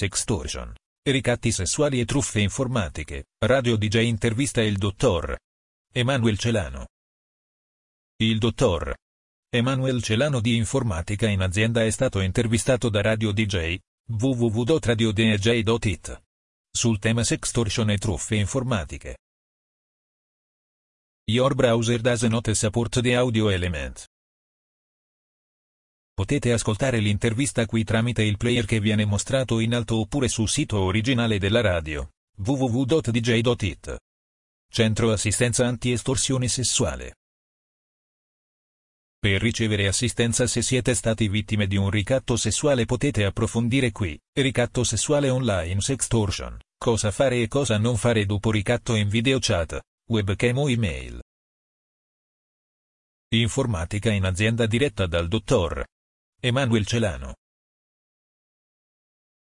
sextortion, ricatti sessuali e truffe informatiche, Radio DJ intervista il dottor Emanuel Celano. Il dottor Emanuel Celano di Informatica in azienda è stato intervistato da Radio DJ, www.radiodj.it, sul tema sextortion e truffe informatiche. Your browser does not support the audio element. Potete ascoltare l'intervista qui tramite il player che viene mostrato in alto oppure sul sito originale della radio, www.dj.it. Centro Assistenza Anti-Estorsione Sessuale. Per ricevere assistenza se siete stati vittime di un ricatto sessuale potete approfondire qui, ricatto sessuale online sextortion, cosa fare e cosa non fare dopo ricatto in video chat, webcam o email. Informatica in azienda diretta dal dottor Emanuel Celano.